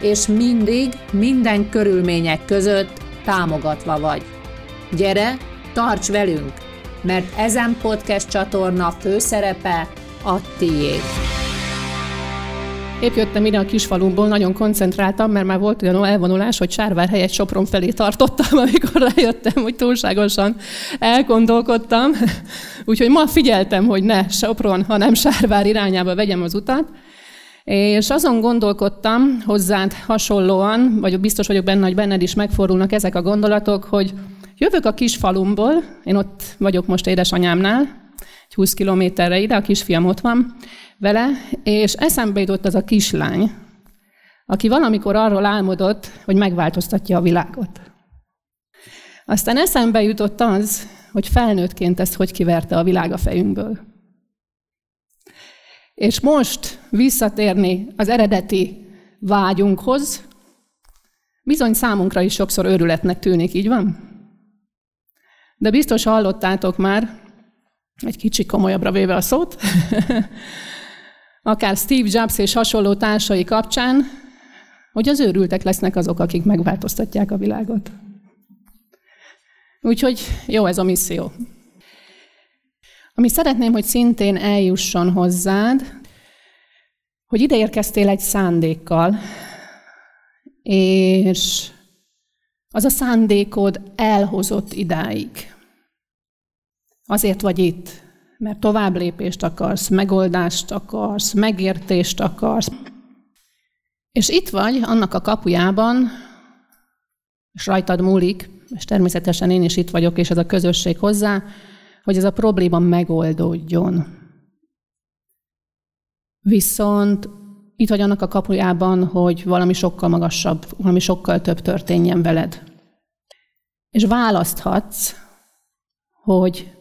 és mindig, minden körülmények között támogatva vagy. Gyere, tarts velünk, mert ezen podcast csatorna főszerepe a tiéd. Épp jöttem ide a kisfalumból, nagyon koncentráltam, mert már volt olyan elvonulás, hogy Sárvár helyett Sopron felé tartottam, amikor rájöttem, hogy túlságosan elgondolkodtam. Úgyhogy ma figyeltem, hogy ne Sopron, hanem Sárvár irányába vegyem az utat. És azon gondolkodtam hozzád hasonlóan, vagy biztos vagyok benne, hogy benned is megfordulnak ezek a gondolatok, hogy jövök a kis falumból, én ott vagyok most édesanyámnál, egy 20 kilométerre ide, a kisfiam ott van vele, és eszembe jutott az a kislány, aki valamikor arról álmodott, hogy megváltoztatja a világot. Aztán eszembe jutott az, hogy felnőttként ezt hogy kiverte a világ a fejünkből. És most visszatérni az eredeti vágyunkhoz, bizony számunkra is sokszor őrületnek tűnik, így van? De biztos hallottátok már, egy kicsit komolyabbra véve a szót, akár Steve Jobs és hasonló társai kapcsán, hogy az őrültek lesznek azok, akik megváltoztatják a világot. Úgyhogy jó ez a misszió. Ami szeretném, hogy szintén eljusson hozzád, hogy ide érkeztél egy szándékkal, és az a szándékod elhozott idáig. Azért vagy itt, mert tovább lépést akarsz, megoldást akarsz, megértést akarsz. És itt vagy annak a kapujában, és rajtad múlik, és természetesen én is itt vagyok, és ez a közösség hozzá, hogy ez a probléma megoldódjon. Viszont itt vagy annak a kapujában, hogy valami sokkal magasabb, valami sokkal több történjen veled. És választhatsz, hogy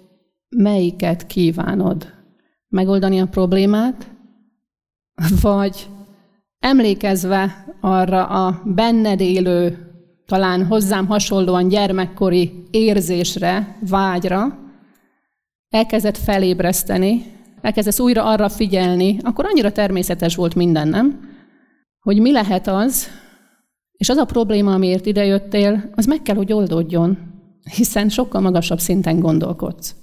melyiket kívánod. Megoldani a problémát, vagy emlékezve arra a benned élő, talán hozzám hasonlóan gyermekkori érzésre, vágyra, elkezdett felébreszteni, elkezdesz újra arra figyelni, akkor annyira természetes volt minden, nem? Hogy mi lehet az, és az a probléma, amiért idejöttél, az meg kell, hogy oldódjon, hiszen sokkal magasabb szinten gondolkodsz.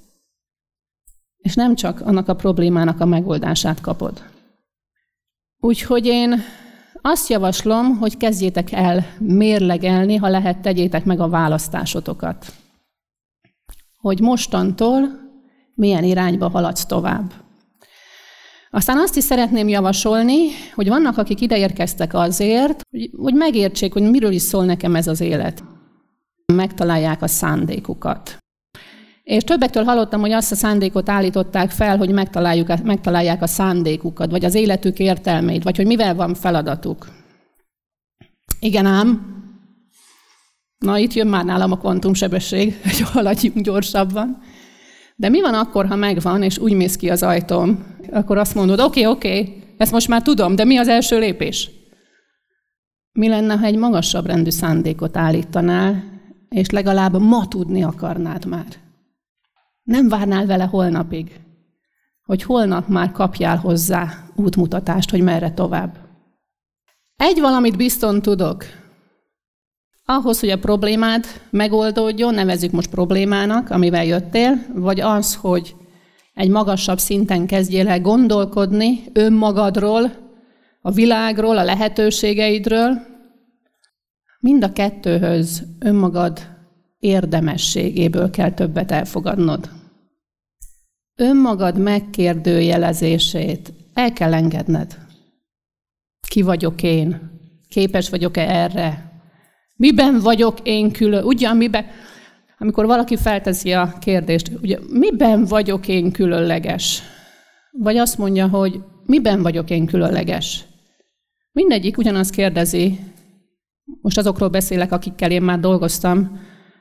És nem csak annak a problémának a megoldását kapod. Úgyhogy én azt javaslom, hogy kezdjétek el mérlegelni, ha lehet, tegyétek meg a választásotokat. Hogy mostantól milyen irányba haladsz tovább. Aztán azt is szeretném javasolni, hogy vannak, akik ideérkeztek azért, hogy megértsék, hogy miről is szól nekem ez az élet. Megtalálják a szándékukat. És többektől hallottam, hogy azt a szándékot állították fel, hogy megtaláljuk, megtalálják a szándékukat, vagy az életük értelmét, vagy hogy mivel van feladatuk. Igen ám. Na, itt jön már nálam a kvantumsebesség, hogy haladjunk gyorsabban. De mi van akkor, ha megvan, és úgy mész ki az ajtóm, akkor azt mondod, oké, okay, oké, okay, ezt most már tudom, de mi az első lépés? Mi lenne, ha egy magasabb rendű szándékot állítanál, és legalább ma tudni akarnád már? Nem várnál vele holnapig, hogy holnap már kapjál hozzá útmutatást, hogy merre tovább. Egy valamit bizton tudok, ahhoz, hogy a problémád megoldódjon, nevezzük most problémának, amivel jöttél, vagy az, hogy egy magasabb szinten kezdjél el gondolkodni önmagadról, a világról, a lehetőségeidről, mind a kettőhöz önmagad érdemességéből kell többet elfogadnod. Önmagad megkérdőjelezését el kell engedned. Ki vagyok én? Képes vagyok-e erre? Miben vagyok én külön? Ugyan miben? Amikor valaki felteszi a kérdést, ugye, miben vagyok én különleges? Vagy azt mondja, hogy miben vagyok én különleges? Mindegyik ugyanazt kérdezi, Most azokról beszélek, akikkel én már dolgoztam,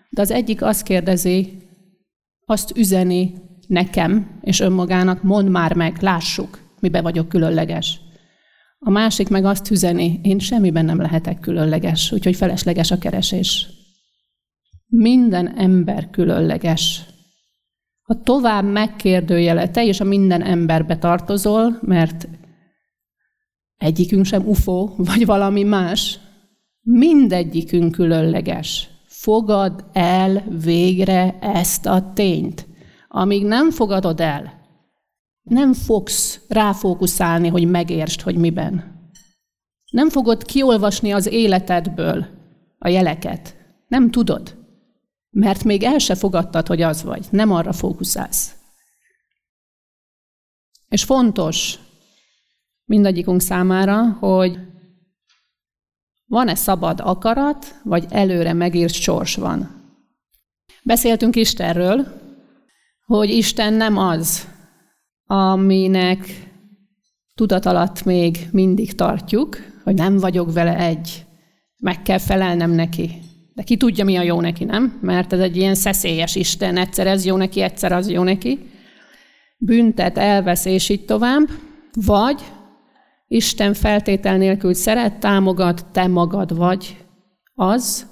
de az egyik azt kérdezi, azt üzeni nekem és önmagának, mondd már meg, lássuk, mibe vagyok különleges. A másik meg azt üzeni, én semmiben nem lehetek különleges, úgyhogy felesleges a keresés. Minden ember különleges. Ha tovább megkérdőjele, te és a minden emberbe tartozol, mert egyikünk sem UFO, vagy valami más, mindegyikünk különleges. Fogad el végre ezt a tényt. Amíg nem fogadod el, nem fogsz ráfókuszálni, hogy megértsd, hogy miben. Nem fogod kiolvasni az életedből a jeleket. Nem tudod. Mert még el se fogadtad, hogy az vagy. Nem arra fókuszálsz. És fontos mindegyikünk számára, hogy van-e szabad akarat, vagy előre megírt sors van. Beszéltünk Istenről, hogy Isten nem az, aminek tudat alatt még mindig tartjuk, hogy nem vagyok vele egy, meg kell felelnem neki. De ki tudja, mi a jó neki, nem? Mert ez egy ilyen szeszélyes Isten, egyszer ez jó neki, egyszer az jó neki. Büntet, elvesz, és így tovább. Vagy Isten feltétel nélkül szeret, támogat, te magad vagy az,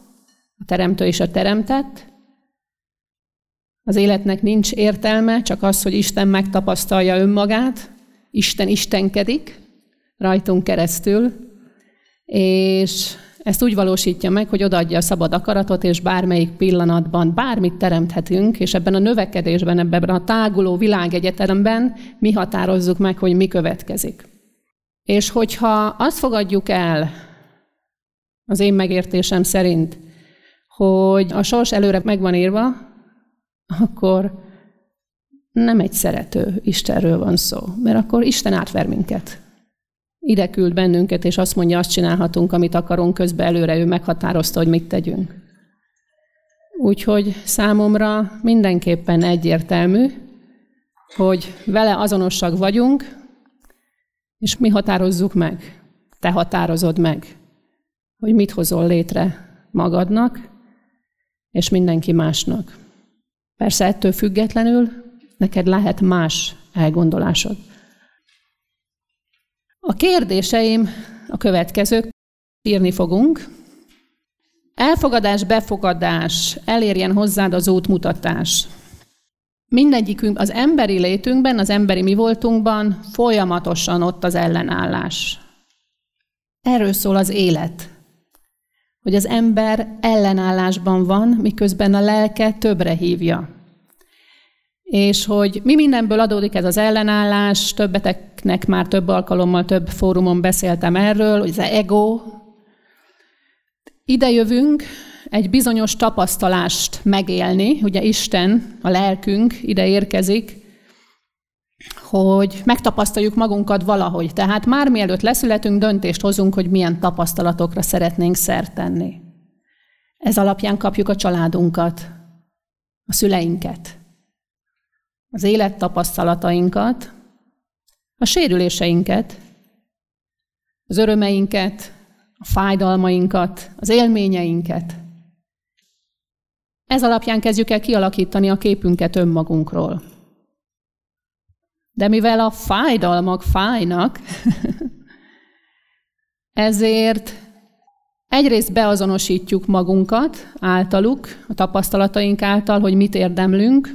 a teremtő és a teremtett, az életnek nincs értelme, csak az, hogy Isten megtapasztalja önmagát, Isten istenkedik rajtunk keresztül, és ezt úgy valósítja meg, hogy odaadja a szabad akaratot, és bármelyik pillanatban bármit teremthetünk, és ebben a növekedésben, ebben a táguló világegyetemben mi határozzuk meg, hogy mi következik. És hogyha azt fogadjuk el, az én megértésem szerint, hogy a sors előre meg van írva, akkor nem egy szerető Istenről van szó, mert akkor Isten átver minket. Ide küld bennünket, és azt mondja, azt csinálhatunk, amit akarunk, közben előre ő meghatározta, hogy mit tegyünk. Úgyhogy számomra mindenképpen egyértelmű, hogy vele azonosak vagyunk, és mi határozzuk meg. Te határozod meg, hogy mit hozol létre magadnak, és mindenki másnak. Persze ettől függetlenül neked lehet más elgondolásod. A kérdéseim a következők. Írni fogunk. Elfogadás, befogadás, elérjen hozzád az útmutatás. Mindegyikünk az emberi létünkben, az emberi mi voltunkban folyamatosan ott az ellenállás. Erről szól az élet. Hogy az ember ellenállásban van, miközben a lelke többre hívja. És hogy mi mindenből adódik ez az ellenállás, többeteknek már több alkalommal, több fórumon beszéltem erről, hogy az ego. Ide jövünk egy bizonyos tapasztalást megélni, ugye Isten, a lelkünk ide érkezik, hogy megtapasztaljuk magunkat valahogy. Tehát már mielőtt leszületünk, döntést hozunk, hogy milyen tapasztalatokra szeretnénk szert tenni. Ez alapján kapjuk a családunkat, a szüleinket, az élettapasztalatainkat, a sérüléseinket, az örömeinket, a fájdalmainkat, az élményeinket. Ez alapján kezdjük el kialakítani a képünket önmagunkról. De mivel a fájdalmak fájnak, ezért egyrészt beazonosítjuk magunkat általuk, a tapasztalataink által, hogy mit érdemlünk,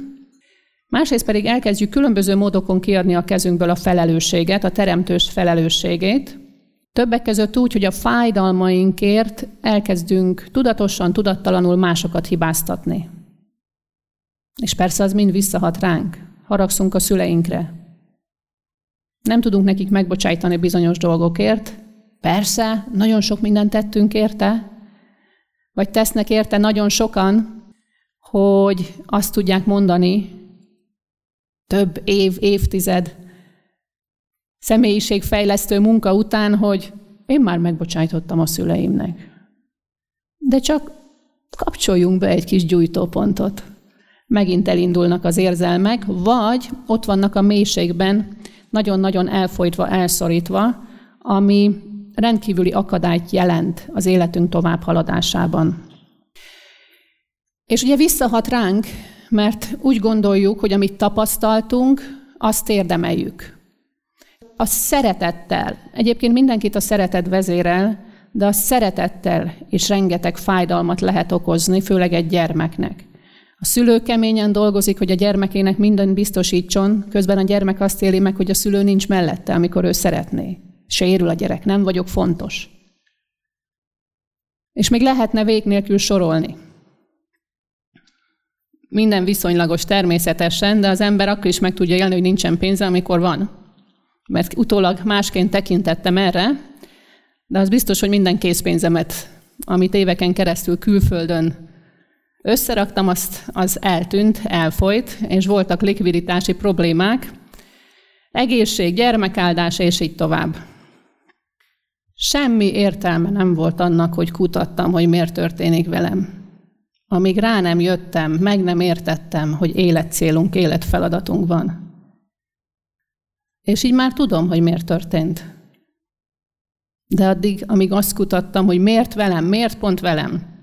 másrészt pedig elkezdjük különböző módokon kiadni a kezünkből a felelősséget, a teremtős felelősségét, Többek között úgy, hogy a fájdalmainkért elkezdünk tudatosan, tudattalanul másokat hibáztatni. És persze az mind visszahat ránk. Haragszunk a szüleinkre, nem tudunk nekik megbocsájtani bizonyos dolgokért. Persze, nagyon sok mindent tettünk érte, vagy tesznek érte nagyon sokan, hogy azt tudják mondani több év, évtized személyiségfejlesztő munka után, hogy én már megbocsájtottam a szüleimnek. De csak kapcsoljunk be egy kis gyújtópontot. Megint elindulnak az érzelmek, vagy ott vannak a mélységben nagyon-nagyon elfolytva, elszorítva, ami rendkívüli akadályt jelent az életünk tovább haladásában. És ugye visszahat ránk, mert úgy gondoljuk, hogy amit tapasztaltunk, azt érdemeljük. A szeretettel, egyébként mindenkit a szeretet vezérel, de a szeretettel is rengeteg fájdalmat lehet okozni, főleg egy gyermeknek. A szülő keményen dolgozik, hogy a gyermekének minden biztosítson, közben a gyermek azt éli meg, hogy a szülő nincs mellette, amikor ő szeretné. Sérül a gyerek, nem vagyok fontos. És még lehetne vég nélkül sorolni. Minden viszonylagos természetesen, de az ember akkor is meg tudja élni, hogy nincsen pénze, amikor van. Mert utólag másként tekintettem erre, de az biztos, hogy minden készpénzemet, amit éveken keresztül külföldön összeraktam, azt, az eltűnt, elfolyt, és voltak likviditási problémák, egészség, gyermekáldás, és így tovább. Semmi értelme nem volt annak, hogy kutattam, hogy miért történik velem. Amíg rá nem jöttem, meg nem értettem, hogy életcélunk, életfeladatunk van. És így már tudom, hogy miért történt. De addig, amíg azt kutattam, hogy miért velem, miért pont velem,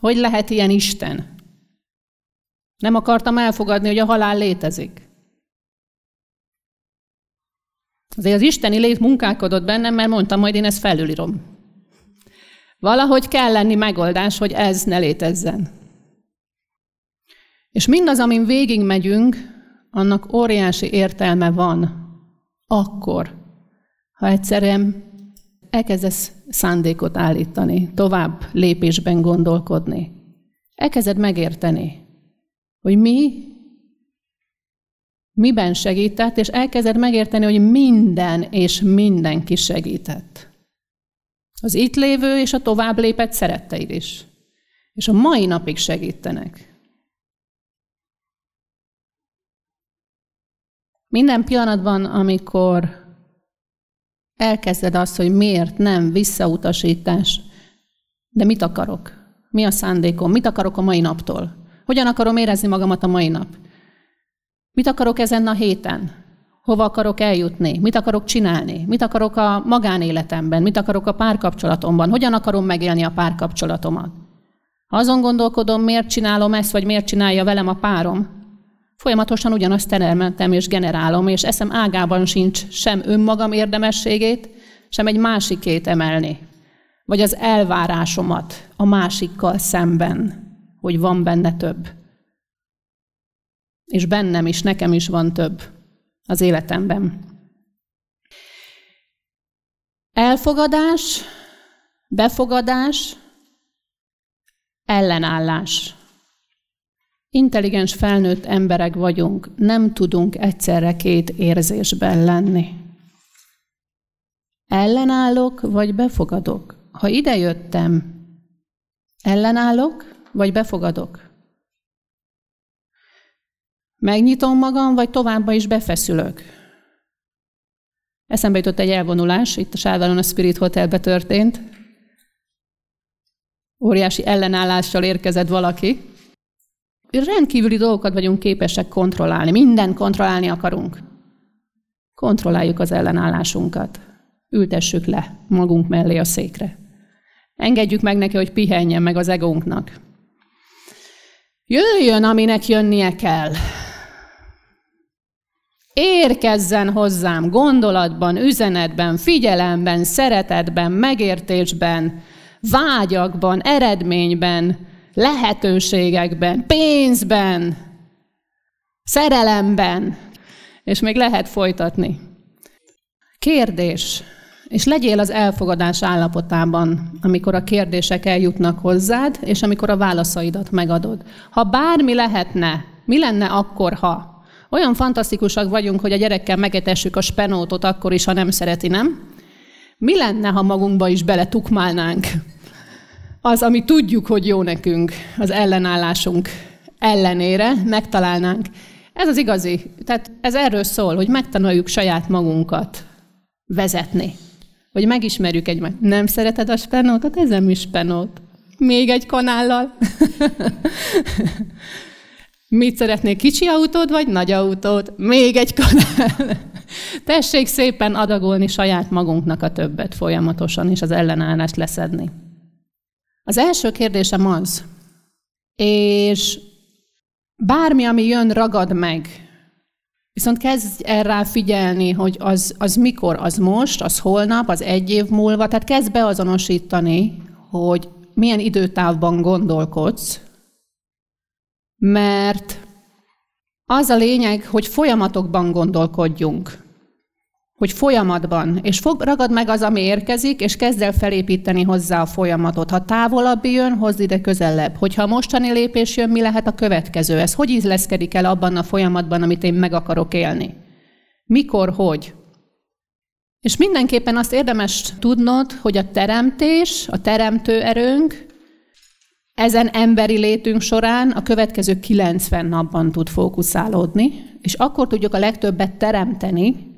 hogy lehet ilyen Isten? Nem akartam elfogadni, hogy a halál létezik. Azért az isteni lét munkálkodott bennem, mert mondtam, majd én ezt felülírom. Valahogy kell lenni megoldás, hogy ez ne létezzen. És mindaz, amin végig megyünk, annak óriási értelme van akkor, ha egyszerűen elkezdesz szándékot állítani, tovább lépésben gondolkodni. Elkezded megérteni, hogy mi miben segített, és elkezded megérteni, hogy minden és mindenki segített. Az itt lévő és a tovább lépett szeretteid is. És a mai napig segítenek. Minden pillanatban, amikor elkezded azt, hogy miért nem visszautasítás, de mit akarok? Mi a szándékom? Mit akarok a mai naptól? Hogyan akarom érezni magamat a mai nap? Mit akarok ezen a héten? Hova akarok eljutni? Mit akarok csinálni? Mit akarok a magánéletemben? Mit akarok a párkapcsolatomban? Hogyan akarom megélni a párkapcsolatomat? Ha azon gondolkodom, miért csinálom ezt, vagy miért csinálja velem a párom, Folyamatosan ugyanazt termeltem és generálom, és eszem ágában sincs sem önmagam érdemességét, sem egy másikét emelni. Vagy az elvárásomat a másikkal szemben, hogy van benne több. És bennem is, nekem is van több az életemben. Elfogadás, befogadás, ellenállás. Intelligens felnőtt emberek vagyunk, nem tudunk egyszerre két érzésben lenni. Ellenállok, vagy befogadok? Ha idejöttem, ellenállok, vagy befogadok? Megnyitom magam, vagy továbbá is befeszülök? Eszembe jutott egy elvonulás, itt a Sáválon a Spirit Hotelbe történt. Óriási ellenállással érkezett valaki, rendkívüli dolgokat vagyunk képesek kontrollálni. Minden kontrollálni akarunk. Kontrolláljuk az ellenállásunkat. Ültessük le magunk mellé a székre. Engedjük meg neki, hogy pihenjen meg az egónknak. Jöjjön, aminek jönnie kell. Érkezzen hozzám gondolatban, üzenetben, figyelemben, szeretetben, megértésben, vágyakban, eredményben, lehetőségekben, pénzben, szerelemben, és még lehet folytatni. Kérdés, és legyél az elfogadás állapotában, amikor a kérdések eljutnak hozzád, és amikor a válaszaidat megadod. Ha bármi lehetne, mi lenne akkor, ha? Olyan fantasztikusak vagyunk, hogy a gyerekkel megetessük a spenótot akkor is, ha nem szereti, nem? Mi lenne, ha magunkba is beletukmálnánk? Az, ami tudjuk, hogy jó nekünk, az ellenállásunk ellenére, megtalálnánk. Ez az igazi. Tehát ez erről szól, hogy megtanuljuk saját magunkat vezetni. Hogy megismerjük egymást. Nem szereted a spenótot? Ez nem is spenót. Még egy kanállal. Mit szeretnél, kicsi autód vagy nagy autót? Még egy kanál. Tessék szépen adagolni saját magunknak a többet folyamatosan, és az ellenállást leszedni. Az első kérdésem az, és bármi, ami jön, ragad meg. Viszont kezdj erre figyelni, hogy az, az mikor, az most, az holnap, az egy év múlva. Tehát kezd beazonosítani, hogy milyen időtávban gondolkodsz, mert az a lényeg, hogy folyamatokban gondolkodjunk. Hogy folyamatban. És fog, ragad meg az, ami érkezik, és kezd el felépíteni hozzá a folyamatot. Ha távolabb jön, hozd ide közelebb. Hogyha a mostani lépés jön, mi lehet a következő? Ez hogy ízleszkedik el abban a folyamatban, amit én meg akarok élni? Mikor, hogy? És mindenképpen azt érdemes tudnod, hogy a teremtés, a teremtő erőnk, ezen emberi létünk során a következő 90 napban tud fókuszálódni, és akkor tudjuk a legtöbbet teremteni,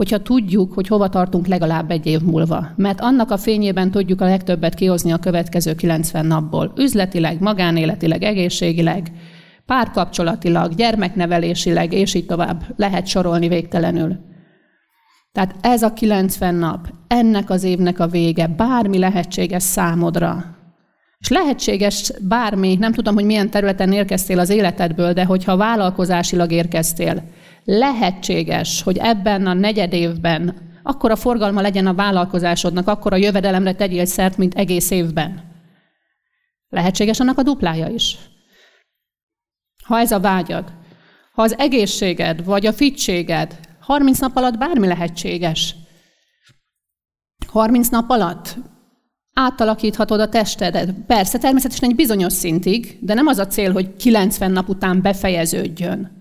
hogyha tudjuk, hogy hova tartunk legalább egy év múlva. Mert annak a fényében tudjuk a legtöbbet kihozni a következő 90 napból. Üzletileg, magánéletileg, egészségileg, párkapcsolatilag, gyermeknevelésileg, és így tovább lehet sorolni végtelenül. Tehát ez a 90 nap, ennek az évnek a vége, bármi lehetséges számodra, és lehetséges bármi, nem tudom, hogy milyen területen érkeztél az életedből, de hogyha vállalkozásilag érkeztél, lehetséges, hogy ebben a negyed évben akkor a forgalma legyen a vállalkozásodnak, akkor a jövedelemre tegyél szert, mint egész évben. Lehetséges annak a duplája is. Ha ez a vágyad, ha az egészséged vagy a fittséged 30 nap alatt bármi lehetséges. 30 nap alatt átalakíthatod a testedet. Persze, természetesen egy bizonyos szintig, de nem az a cél, hogy 90 nap után befejeződjön,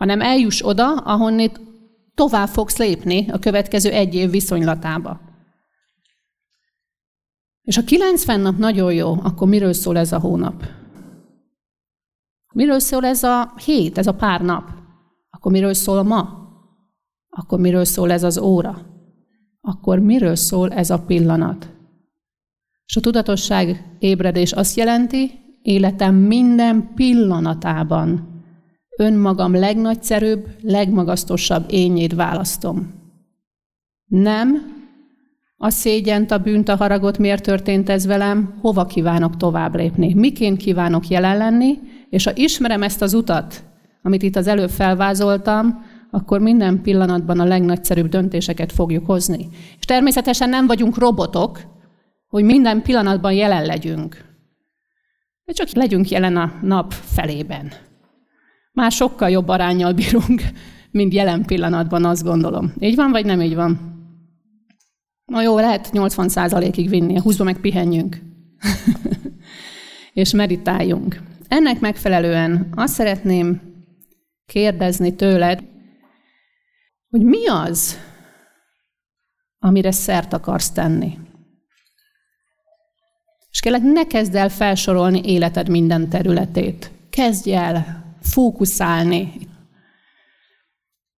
hanem eljuss oda, ahonnét tovább fogsz lépni a következő egy év viszonylatába. És a 90 nap nagyon jó, akkor miről szól ez a hónap? Miről szól ez a hét, ez a pár nap? Akkor miről szól a ma? Akkor miről szól ez az óra? Akkor miről szól ez a pillanat? És a tudatosság ébredés azt jelenti, életem minden pillanatában önmagam legnagyszerűbb, legmagasztosabb énjét választom. Nem a szégyent, a bűnt, a haragot, miért történt ez velem, hova kívánok tovább lépni, miként kívánok jelen lenni, és ha ismerem ezt az utat, amit itt az előbb felvázoltam, akkor minden pillanatban a legnagyszerűbb döntéseket fogjuk hozni. És természetesen nem vagyunk robotok, hogy minden pillanatban jelen legyünk. De csak legyünk jelen a nap felében. Már sokkal jobb arányjal bírunk, mint jelen pillanatban, azt gondolom. Így van, vagy nem így van? Na jó, lehet 80%-ig vinni, a 20 meg pihenjünk. és meditáljunk. Ennek megfelelően azt szeretném kérdezni tőled, hogy mi az, amire szert akarsz tenni. És kérlek, ne kezd el felsorolni életed minden területét. Kezdj el fókuszálni.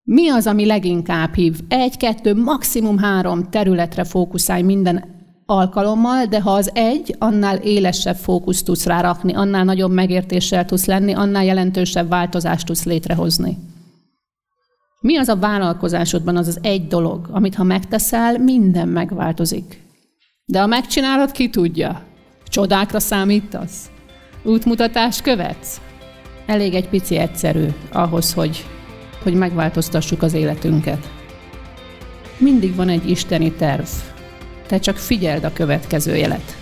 Mi az, ami leginkább hív? Egy, kettő, maximum három területre fókuszálj minden alkalommal, de ha az egy, annál élesebb fókuszt tudsz rárakni, annál nagyobb megértéssel tudsz lenni, annál jelentősebb változást tudsz létrehozni. Mi az a vállalkozásodban az az egy dolog, amit ha megteszel, minden megváltozik. De ha megcsinálod, ki tudja? Csodákra számítasz? Útmutatást követsz? Elég egy pici egyszerű ahhoz, hogy, hogy megváltoztassuk az életünket. Mindig van egy isteni terv. Te csak figyeld a következő jelet.